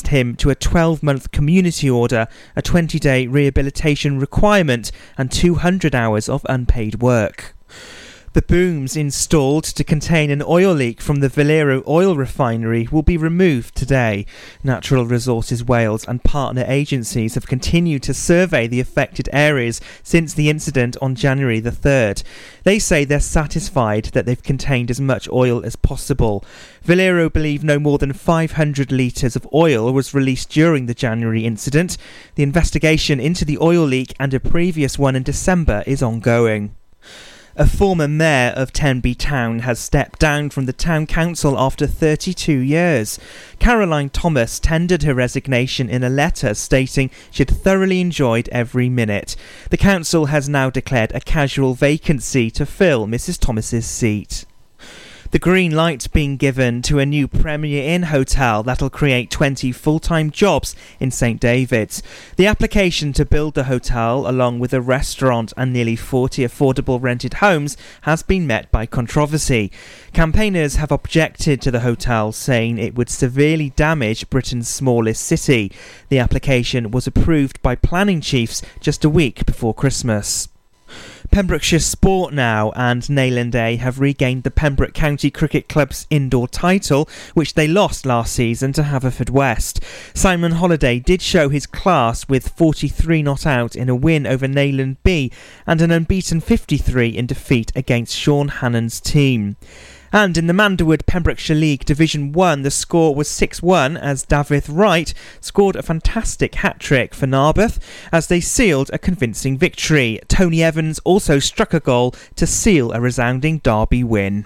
him to a 12 month community order, a 20 day rehabilitation requirement, and 200 hours of unpaid work. The booms installed to contain an oil leak from the Valero oil refinery will be removed today. Natural Resources Wales and partner agencies have continued to survey the affected areas since the incident on January the 3rd. They say they're satisfied that they've contained as much oil as possible. Valero believe no more than 500 litres of oil was released during the January incident. The investigation into the oil leak and a previous one in December is ongoing. A former mayor of Tenby Town has stepped down from the town council after 32 years. Caroline Thomas tendered her resignation in a letter stating she'd thoroughly enjoyed every minute. The council has now declared a casual vacancy to fill Mrs. Thomas's seat the green light being given to a new Premier Inn hotel that'll create 20 full time jobs in St David's. The application to build the hotel, along with a restaurant and nearly 40 affordable rented homes, has been met by controversy. Campaigners have objected to the hotel, saying it would severely damage Britain's smallest city. The application was approved by planning chiefs just a week before Christmas. Pembrokeshire Sport now and Nayland A have regained the Pembroke County Cricket Club's indoor title, which they lost last season to Haverfordwest. Simon Holliday did show his class with 43 not out in a win over Nayland B and an unbeaten 53 in defeat against Sean Hannon's team. And in the Manderwood Pembrokeshire League Division 1, the score was 6 1 as Davith Wright scored a fantastic hat trick for Narberth as they sealed a convincing victory. Tony Evans also struck a goal to seal a resounding Derby win.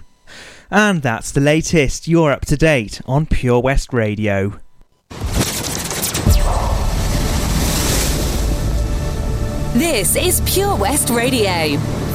And that's the latest. You're up to date on Pure West Radio. This is Pure West Radio.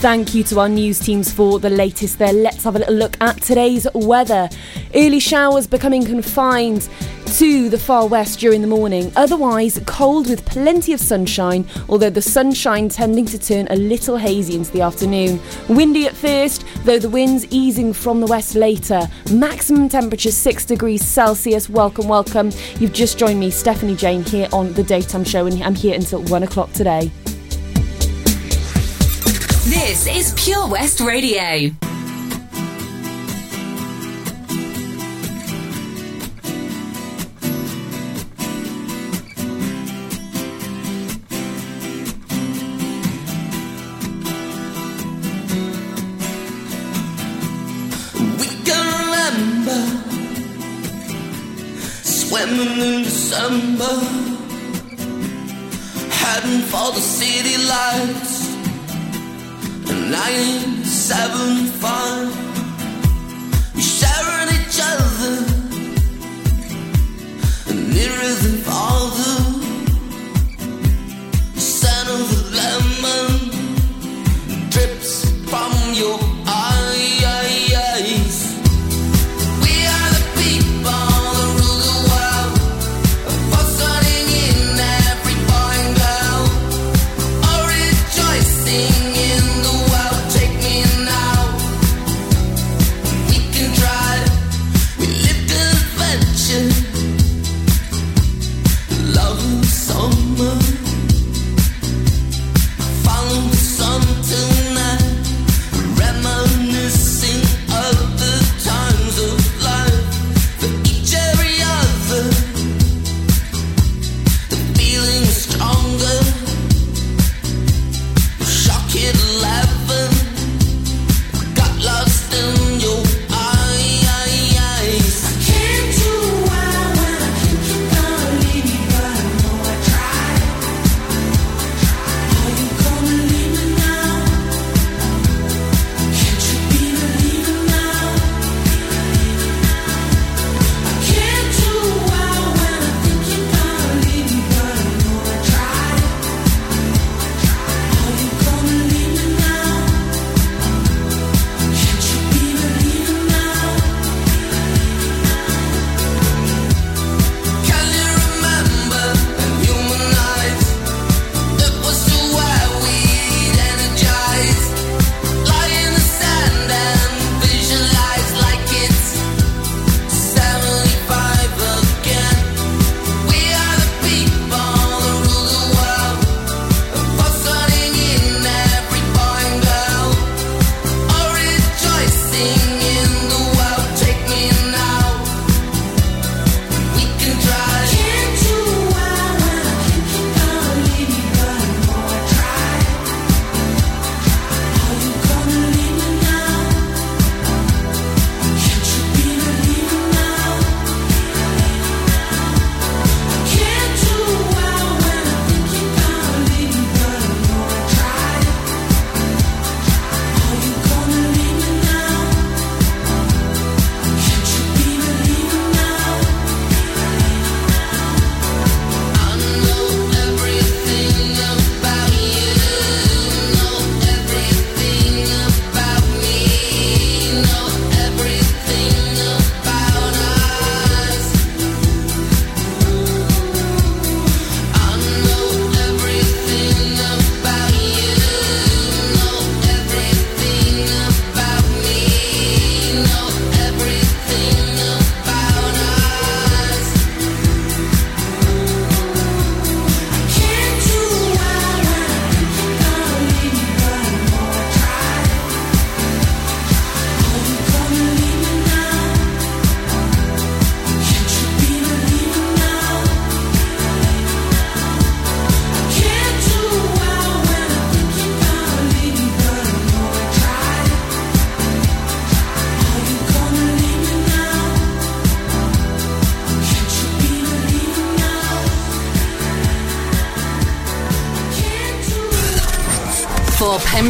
Thank you to our news teams for the latest there. Let's have a little look at today's weather. Early showers becoming confined to the far west during the morning. Otherwise, cold with plenty of sunshine, although the sunshine tending to turn a little hazy into the afternoon. Windy at first, though the winds easing from the west later. Maximum temperature 6 degrees Celsius. Welcome, welcome. You've just joined me, Stephanie Jane, here on The Daytime Show, and I'm here until 1 o'clock today. This is Pure West Radio. We gonna remember swimming in December, heading for the city lights. Nine, seven, five, we sharing each other, and nearer than farther. The scent of the lemon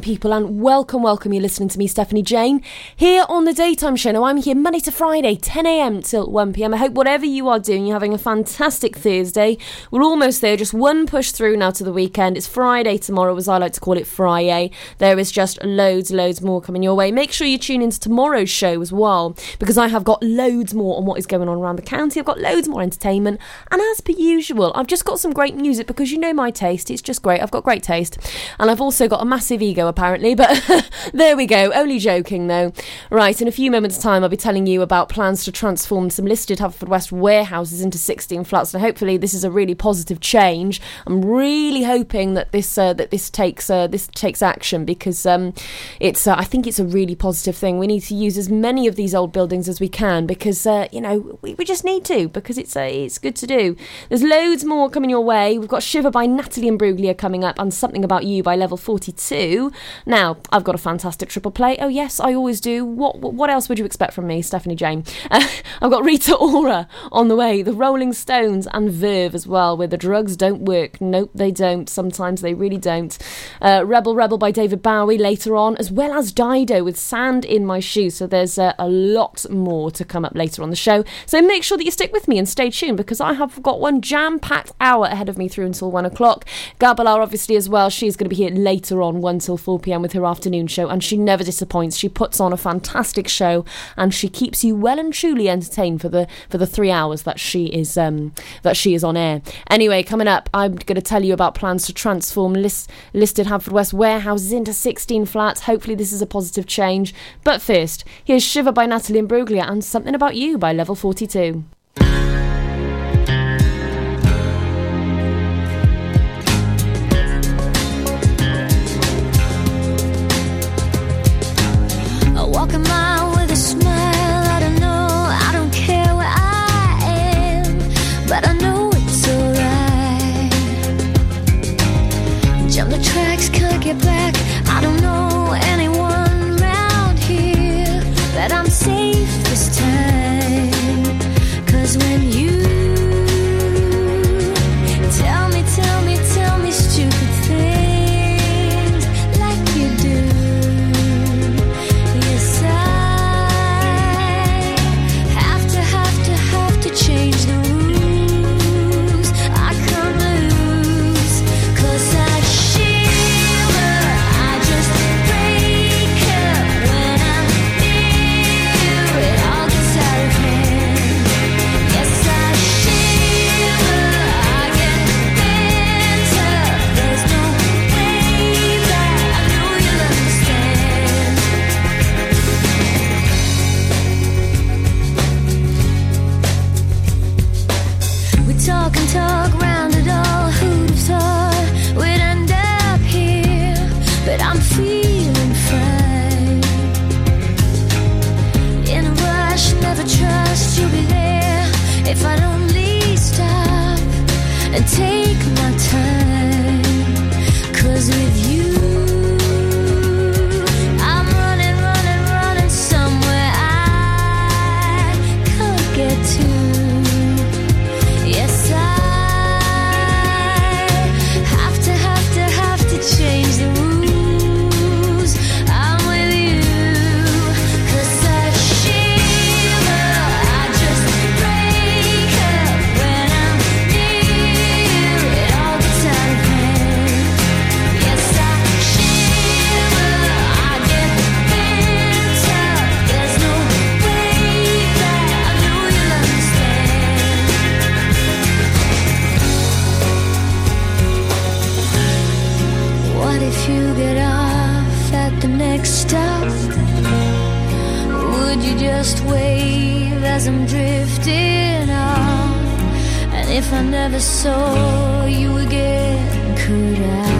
M People, and welcome, welcome. You're listening to me, Stephanie Jane, here on the Daytime Show. Now, I'm here Monday to Friday, 10 a.m. till 1 p.m. I hope whatever you are doing, you're having a fantastic Thursday. We're almost there, just one push through now to the weekend. It's Friday tomorrow, as I like to call it, Friday. There is just loads, loads more coming your way. Make sure you tune into tomorrow's show as well, because I have got loads more on what is going on around the county. I've got loads more entertainment, and as per usual, I've just got some great music because you know my taste. It's just great. I've got great taste. And I've also got a massive ego, apparently, but there we go. Only joking, though. Right, in a few moments' time, I'll be telling you about plans to transform some listed Haverfordwest warehouses into 16 flats. And hopefully, this is a really positive change. I'm really hoping that this uh, that this takes uh, this takes action because um, it's uh, I think it's a really positive thing. We need to use as many of these old buildings as we can because uh, you know we, we just need to because it's uh, it's good to do. There's loads more coming your way. We've got Shiver by Natalie Imbruglia coming up and something about you You by Level 42. Now, I've got a fantastic triple play. Oh, yes, I always do. What what else would you expect from me, Stephanie Jane? I've got Rita Ora on the way, the Rolling Stones, and Verve as well, where the drugs don't work. Nope, they don't. Sometimes they really don't. Uh, Rebel Rebel by David Bowie later on, as well as Dido with Sand in My Shoe. So there's uh, a lot more to come up later on the show. So make sure that you stick with me and stay tuned because I have got one jam packed hour ahead of me through until one o'clock. Gabalar, obviously, as well. She's going to be here later on, 1 till 4 pm with her afternoon show, and she never disappoints. She puts on a fantastic show and she keeps you well and truly entertained for the for the three hours that she is um, that she is on air. Anyway, coming up, I'm going to tell you about plans to transform list, listed Haverfordwest warehouses into 16 flats. Hopefully, this is a positive change. But first, here's Shiver by Natalie Imbruglia and Something About You by Level 42. Next stop? Would you just wave as I'm drifting off? And if I never saw you again, could I?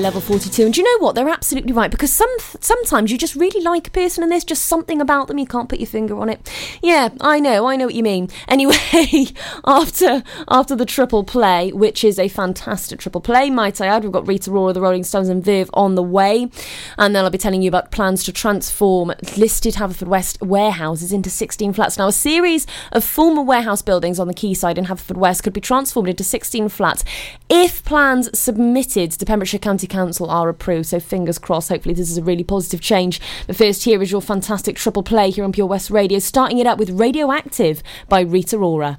Level 42. And do you know what? They're absolutely right because some sometimes you just really like a person and there's just something about them you can't put your finger on it. Yeah, I know. I know what you mean. Anyway, after after the triple play, which is a fantastic triple play, might I add, we've got Rita Ora, the Rolling Stones and Verve on the way. And then I'll be telling you about plans to transform listed Haverfordwest warehouses into 16 flats. Now, a series of former warehouse buildings on the quayside in Haverfordwest could be transformed into 16 flats if plans submitted to Pembrokeshire County Council are approved. So fingers crossed, hopefully this is a really positive change. But first, here is your fantastic triple play here on Pure West Radio, starting it up with Radioactive by Rita Ora.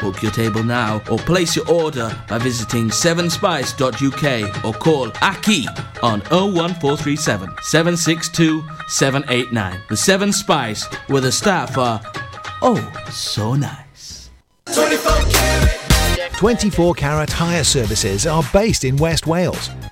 Book your table now or place your order by visiting sevenspice.uk or call Aki on 01437 762 789. The Seven Spice, where the staff are oh so nice. 24 Carat Hire Services are based in West Wales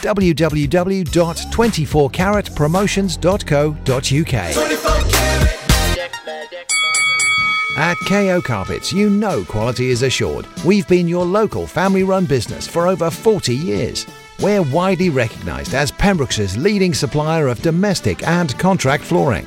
www.24caratpromotions.co.uk. At KO Carpets, you know quality is assured. We've been your local family run business for over 40 years. We're widely recognised as Pembroke's leading supplier of domestic and contract flooring.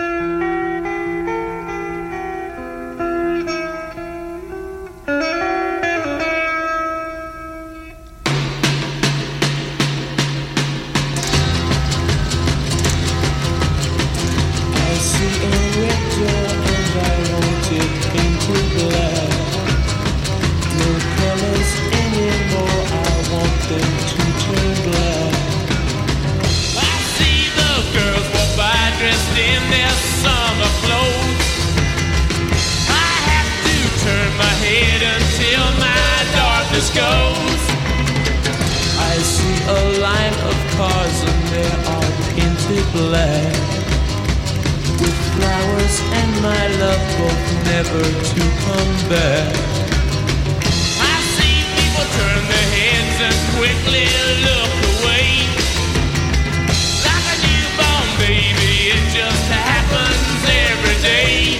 Black with flowers and my love both never to come back. I see people turn their heads and quickly look away. Like a newborn baby, it just happens every day.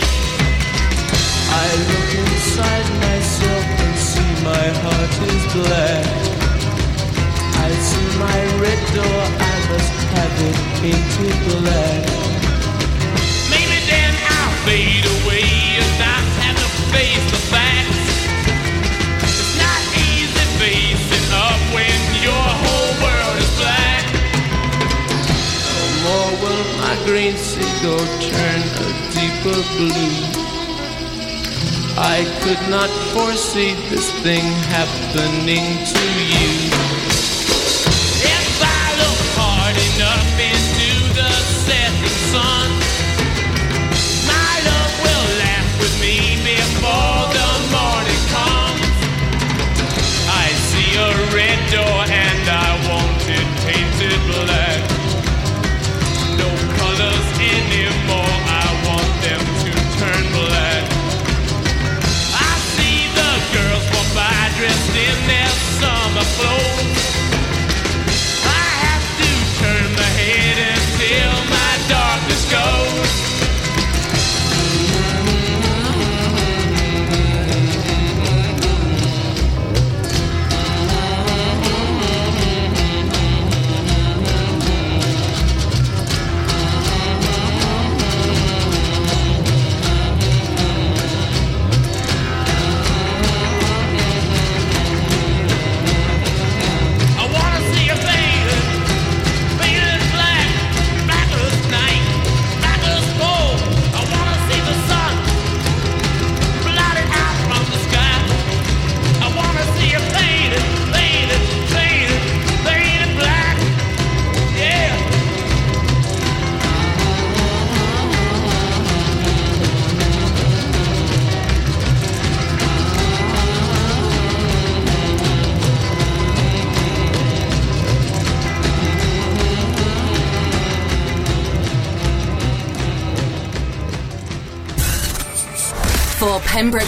I look inside myself and see my heart is black. I see my red door, I must have it painted black. Maybe then I'll fade away and not have to face the facts. It's not easy facing up when your whole world is black. No more will my green seagull turn a deeper blue. I could not foresee this thing happening to you.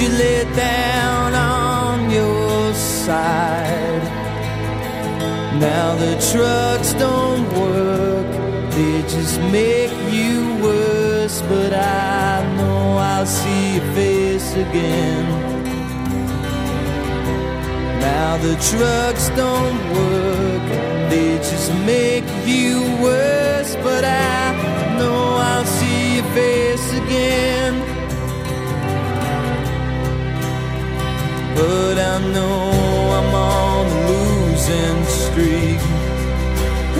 you lay down on your side. Now the trucks don't work, they just make you worse. But I know I'll see your face again. Now the trucks don't work, they just make you worse. But I know I'll see your face again. Know I'm on a losing streak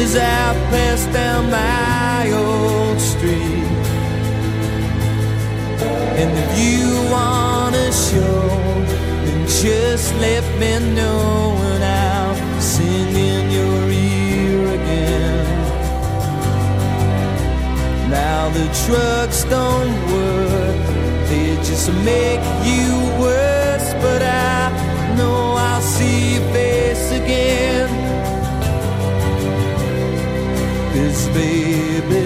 as I pass down my old street. And if you wanna show, then just let me know and I'll sing in your ear again. Now the trucks don't work, they just make you worse. But I know I'll see your face again. Cause baby,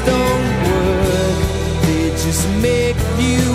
don't work, they just make you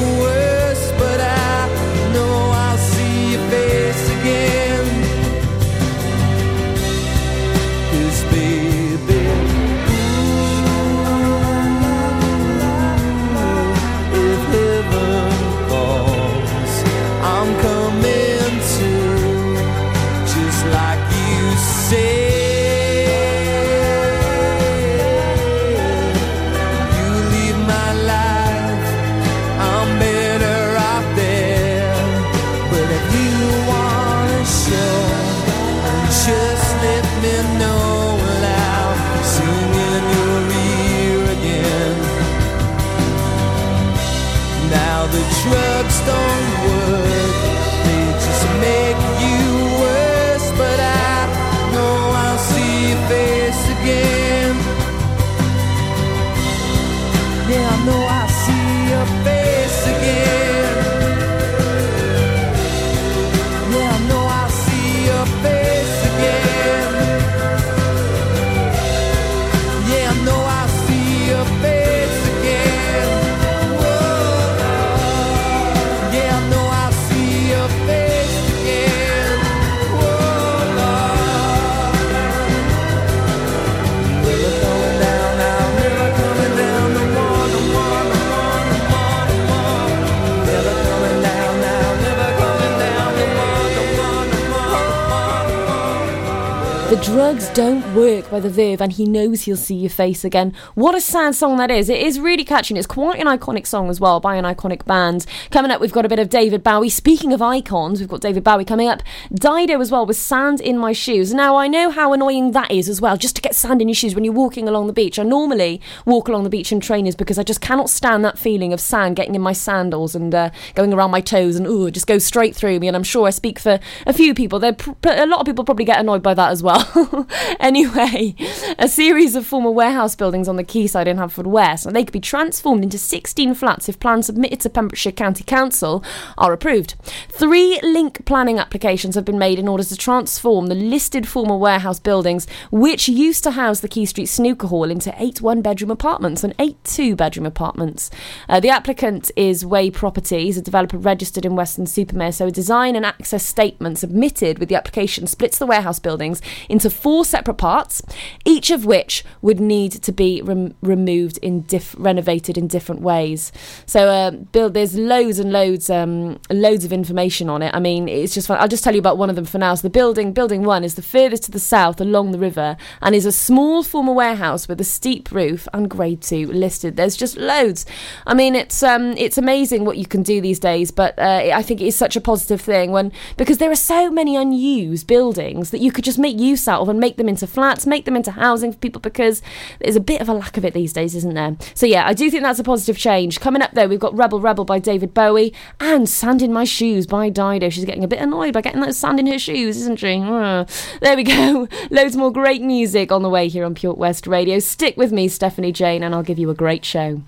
drugs don't work by the Verve, and he knows he'll see your face again. What a sad song that is. It is really catchy, and it's quite an iconic song as well by an iconic band. Coming up, we've got a bit of David Bowie. Speaking of icons, we've got David Bowie coming up. Dido as well with Sand in My Shoes. Now, I know how annoying that is as well, just to get sand in your shoes when you're walking along the beach. I normally walk along the beach in trainers because I just cannot stand that feeling of sand getting in my sandals and uh, going around my toes and ooh, it just goes straight through me. And I'm sure I speak for a few people. They're pr- a lot of people probably get annoyed by that as well. anyway, a series of former warehouse buildings on the quayside in Haverfordwest, and they could be transformed into 16 flats if plans submitted to Pembrokeshire County Council are approved. Three link planning applications have been made in order to transform the listed former warehouse buildings, which used to house the Quay Street Snooker Hall, into eight one bedroom apartments and eight two bedroom apartments. Uh, the applicant is Way Properties, a developer registered in Weston-super-Mare, so a design and access statement submitted with the application splits the warehouse buildings into four separate parts, each of which would need to be rem- removed in diff- renovated in different ways. So, uh, Bill, there's loads and loads, um, loads of information on it. I mean, it's just fun. I'll just tell you about one of them for now. So, the building, building one, is the furthest to the south along the river and is a small former warehouse with a steep roof and grade two listed. There's just loads. I mean, it's um, it's amazing what you can do these days, but uh, I think it is such a positive thing when because there are so many unused buildings that you could just make use out of and make them into flats, make them into housing for people because there's a bit of a lack of it these days, isn't there? So yeah, I do think that's a positive change. Coming up though, we've got Rebel Rebel by David Bowie and Sand in My Shoes by Dido. She's getting a bit annoyed by getting that sand in her shoes, isn't she? There we go. Loads more great music on the way here on Pure West Radio. Stick with me, Stephanie Jane, and I'll give you a great show.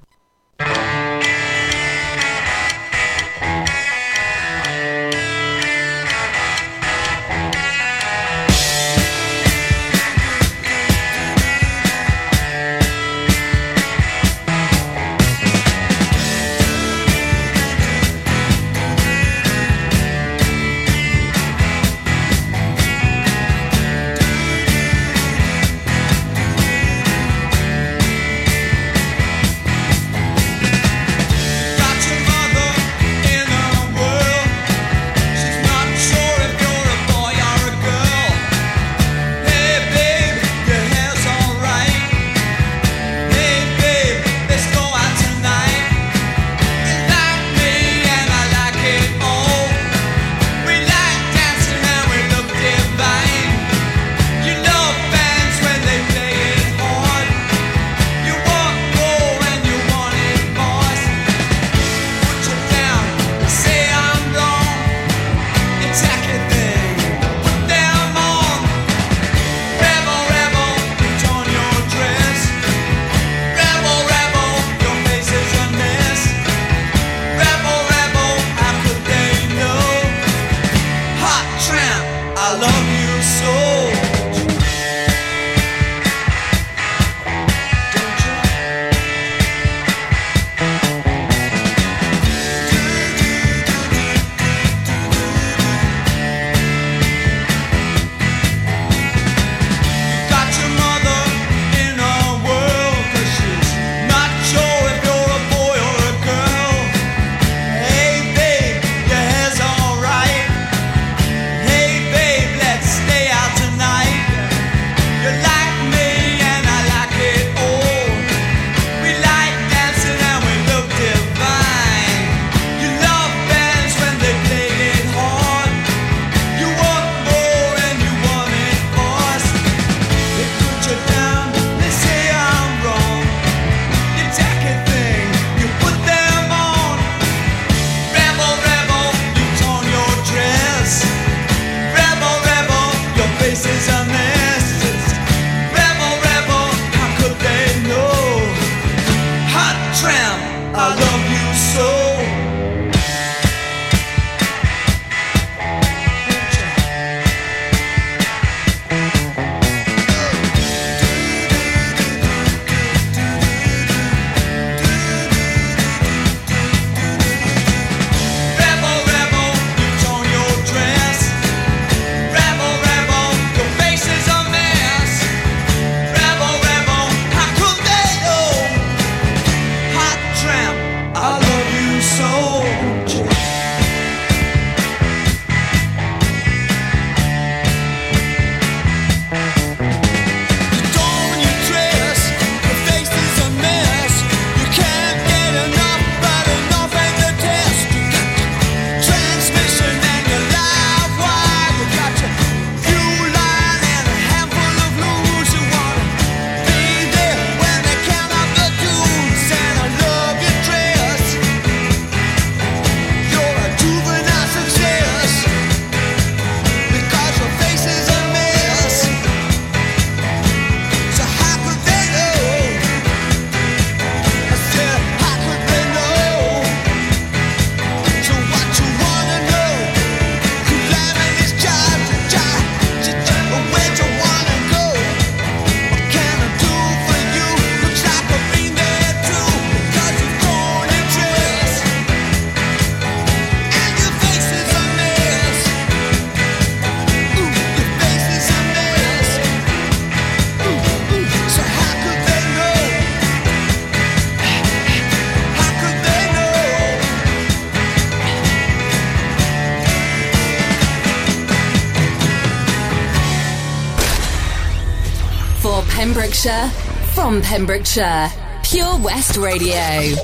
Pembrokeshire, from Pembrokeshire. Pure West Radio.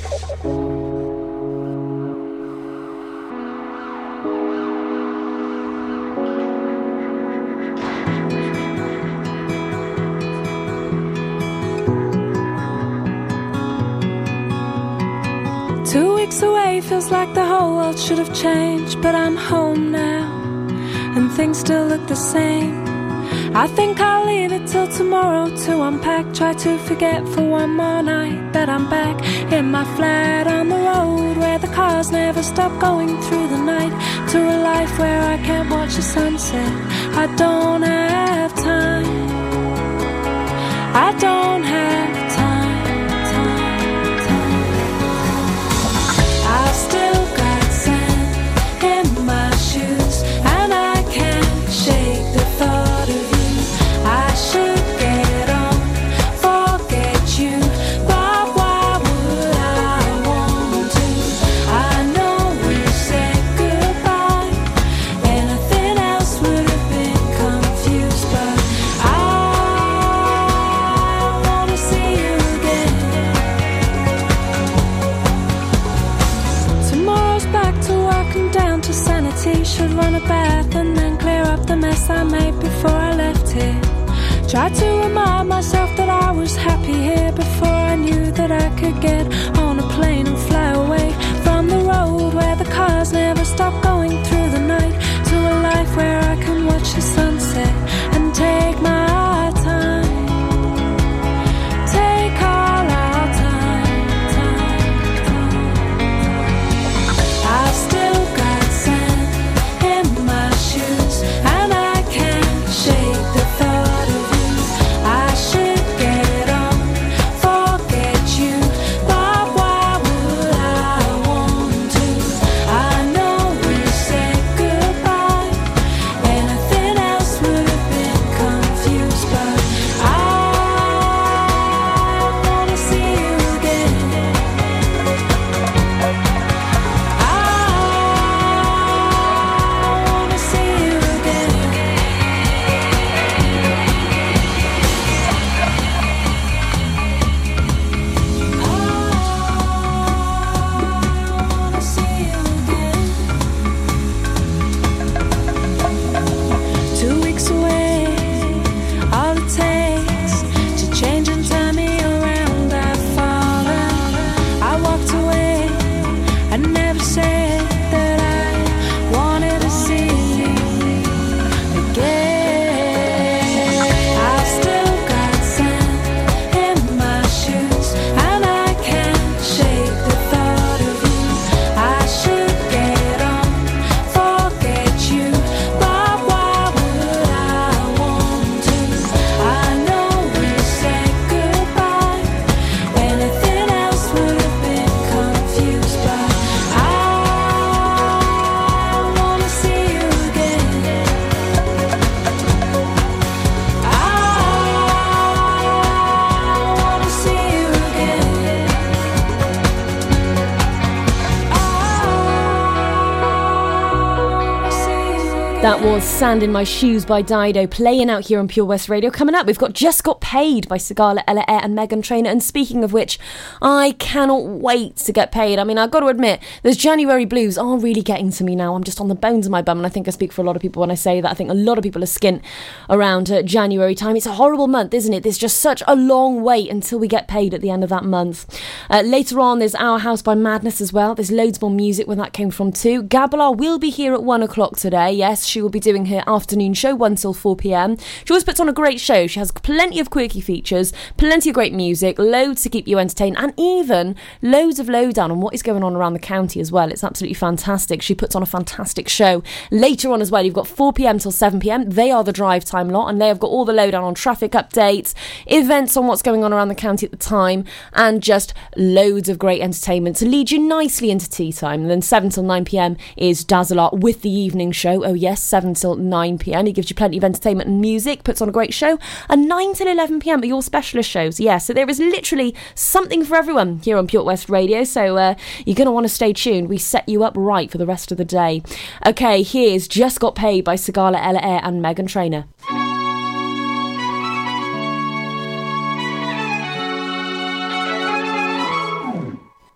Two weeks away feels like the whole world should have changed, but I'm home now, and things still look the same. I think I'll leave it till tomorrow to unpack. Try to forget for one more night that I'm back in my flat on the road where the cars never stop going through the night. To a life where I can't watch the sunset. I don't have time. I don't have down to sanity. Should run a bath and then clear up the mess I made before I left here. Try to remind myself that I was happy here before I knew that I could get on a plane and fly away from the road where the cars never stop going through the night to a life where I can watch the sunset That was Sand in My Shoes by Dido playing out here on Pure West Radio. Coming up, we've got Just Got Paid by Sigala Ella Eyre and Meghan Trainor. And speaking of which, I cannot wait to get paid. I mean, I've got to admit, those January blues are really getting to me now. I'm just on the bones of my bum, and I think I speak for a lot of people when I say that. I think a lot of people are skint around uh, January time. It's a horrible month, isn't it? There's just such a long wait until we get paid at the end of that month. Uh, later on, there's Our House by Madness as well. There's loads more music where that came from too. Gabalar will be here at one o'clock today. Yes, she will be doing her afternoon show, 1 till 4 pm. She always puts on a great show. She has plenty of quirky features, plenty of great music, loads to keep you entertained, and even loads of lowdown on what is going on around the county as well. It's absolutely fantastic. She puts on a fantastic show. Later on as well, you've got 4 pm till 7 pm. They are the drive time lot, and they have got all the lowdown on traffic updates, events on what's going on around the county at the time, and just loads of great entertainment to lead you nicely into tea time. And then 7 till 9 pm is Dazzler with the evening show. Oh, yes, 7 till 9 pm. He gives you plenty of entertainment and music, puts on a great show. And 9 till 11 pm are your specialist shows. Yeah, so there is literally something for everyone here on Pure West Radio. So uh, you're going to want to stay tuned. We set you up right for the rest of the day. Okay, here's Just Got Paid by Sigala Ella Eyre and Meghan Trainor.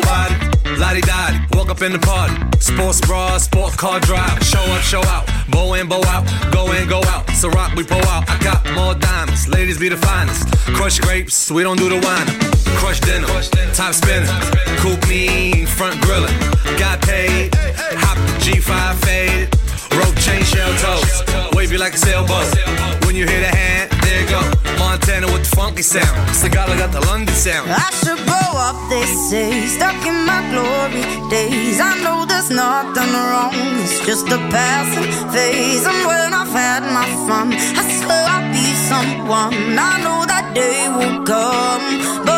nobody. Lottie dottie, walk up in the party. Sports bra, sport car drive. Show up, show out. Bow in, bow out. Go in, go out. So rock, we pull out. I got more diamonds. Ladies be the finest. Crush grapes, we don't do the wine. Crush dinner, top spinner. Coupe mean, front griller. Got paid. Hop the G5 faded. Chain shell toes. Wave you like a sailboat. When you hear the hand, there you go. Montana with the funky sound. Sigala got the London sound. I should grow up, they say, stuck in my glory days. I know there's nothing wrong, it's just a passing phase. And when I've had my fun, I swear I'll be someone. I know that day will come, but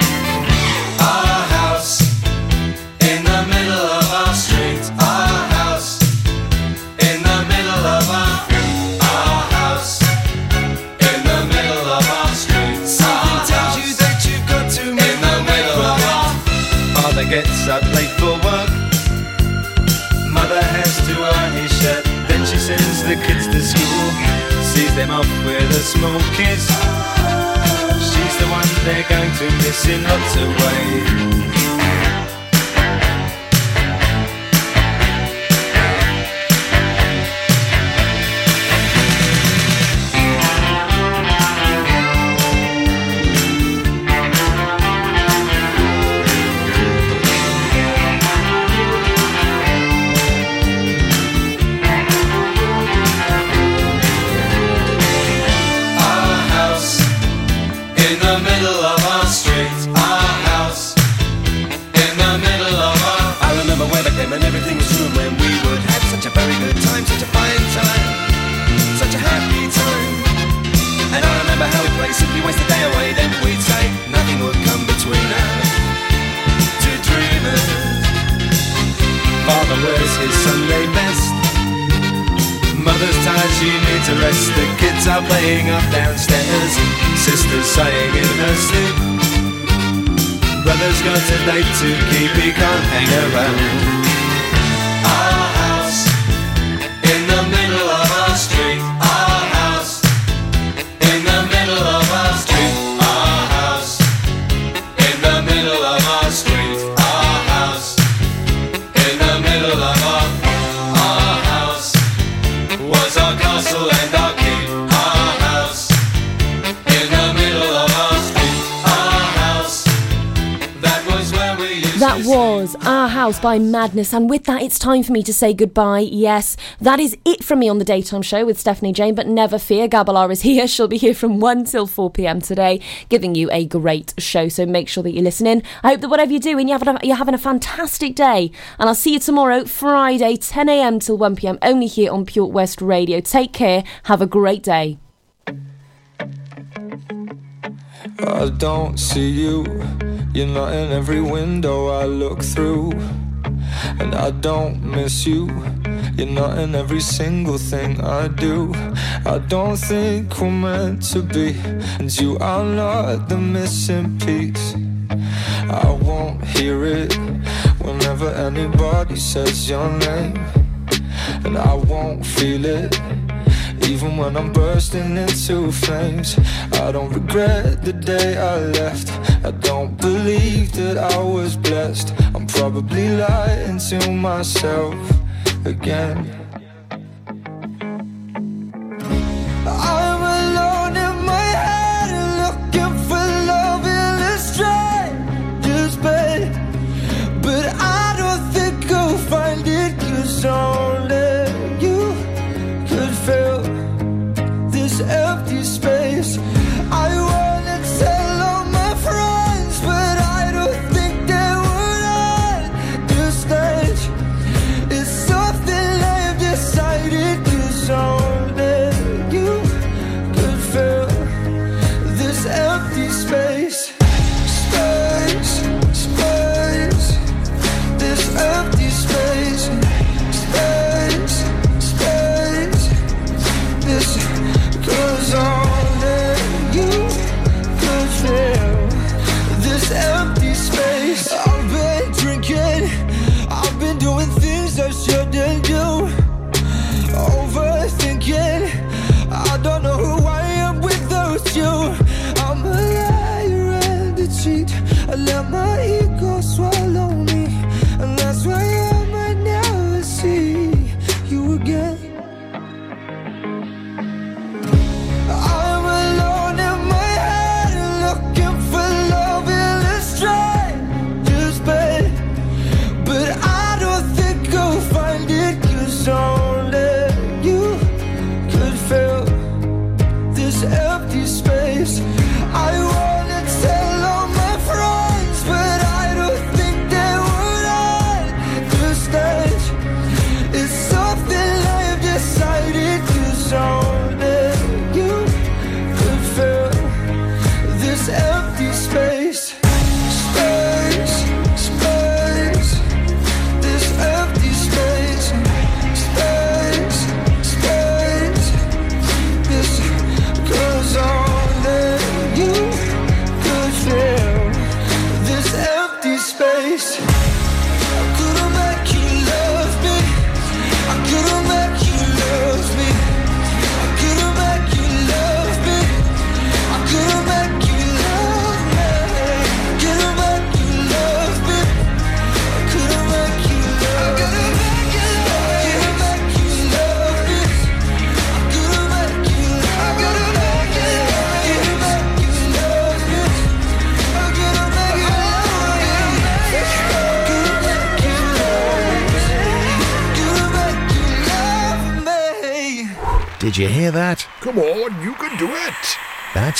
The kids to school. Sees them off with a small kiss. She's the one they're going to miss in lots of ways. To keep, me can't hang around. By Madness, and with that, it's time for me to say goodbye. Yes, that is it from me on the daytime show with Stephanie Jane, but never fear, Gabalar is here. She'll be here from 1 till 4 pm today, giving you a great show. So make sure that you listen in. I hope that whatever you're doing, you're having a, you're having a fantastic day, and I'll see you tomorrow, Friday, 10 am till 1 pm, only here on Pure West Radio. Take care, have a great day. I don't see you. You're not in every window I look through. And I don't miss you. You're not in every single thing I do. I don't think we're meant to be. And you are not the missing piece. I won't hear it whenever anybody says your name. And I won't feel it even when I'm bursting into flames. I don't regret the day I left. I don't believe that I was blessed. I'm probably lying to myself again.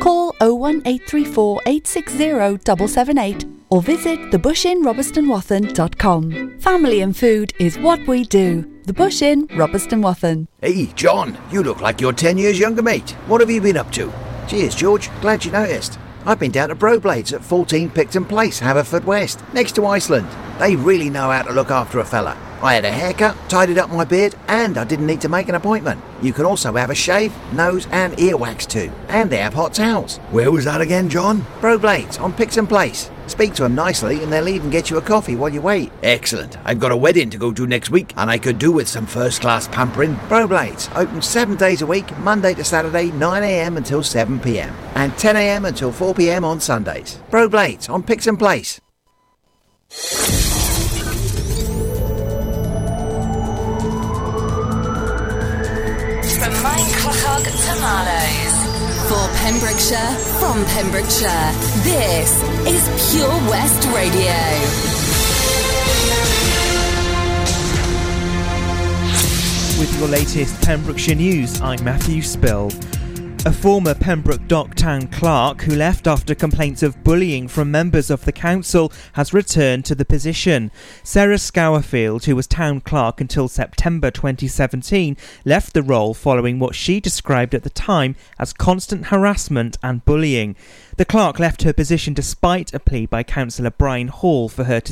Call 01834 860 778 or visit thebushinrobertsonwathen.com. Family and food is what we do. The Bush Inn, Robeston Wathen. Hey, John, you look like you're 10 years younger, mate. What have you been up to? Cheers, George. Glad you noticed. I've been down to Broblades at 14 Picton Place, Haverfordwest, next to Iceland. They really know how to look after a fella. I had a haircut, tidied up my beard, and I didn't need to make an appointment. You can also have a shave, nose, and ear wax too. And they have hot towels. Where was that again, John? Broblades on Picton Place. Speak to them nicely and they'll even get you a coffee while you wait. Excellent. I've got a wedding to go to next week, and I could do with some first class pampering. Broblades open seven days a week, Monday to Saturday, 9am until 7pm, and 10am until 4pm on Sundays. Broblades on Picton Place. From Minecraft to Marlows. For Pembrokeshire, from Pembrokeshire, this is Pure West Radio. With your latest Pembrokeshire news, I'm Matthew Spill. A former Pembroke Dock Town clerk who left after complaints of bullying from members of the council has returned to the position. Sarah Scourfield, who was town clerk until September 2017, left the role following what she described at the time as constant harassment and bullying. The clerk left her position despite a plea by Councillor Brian Hall for her to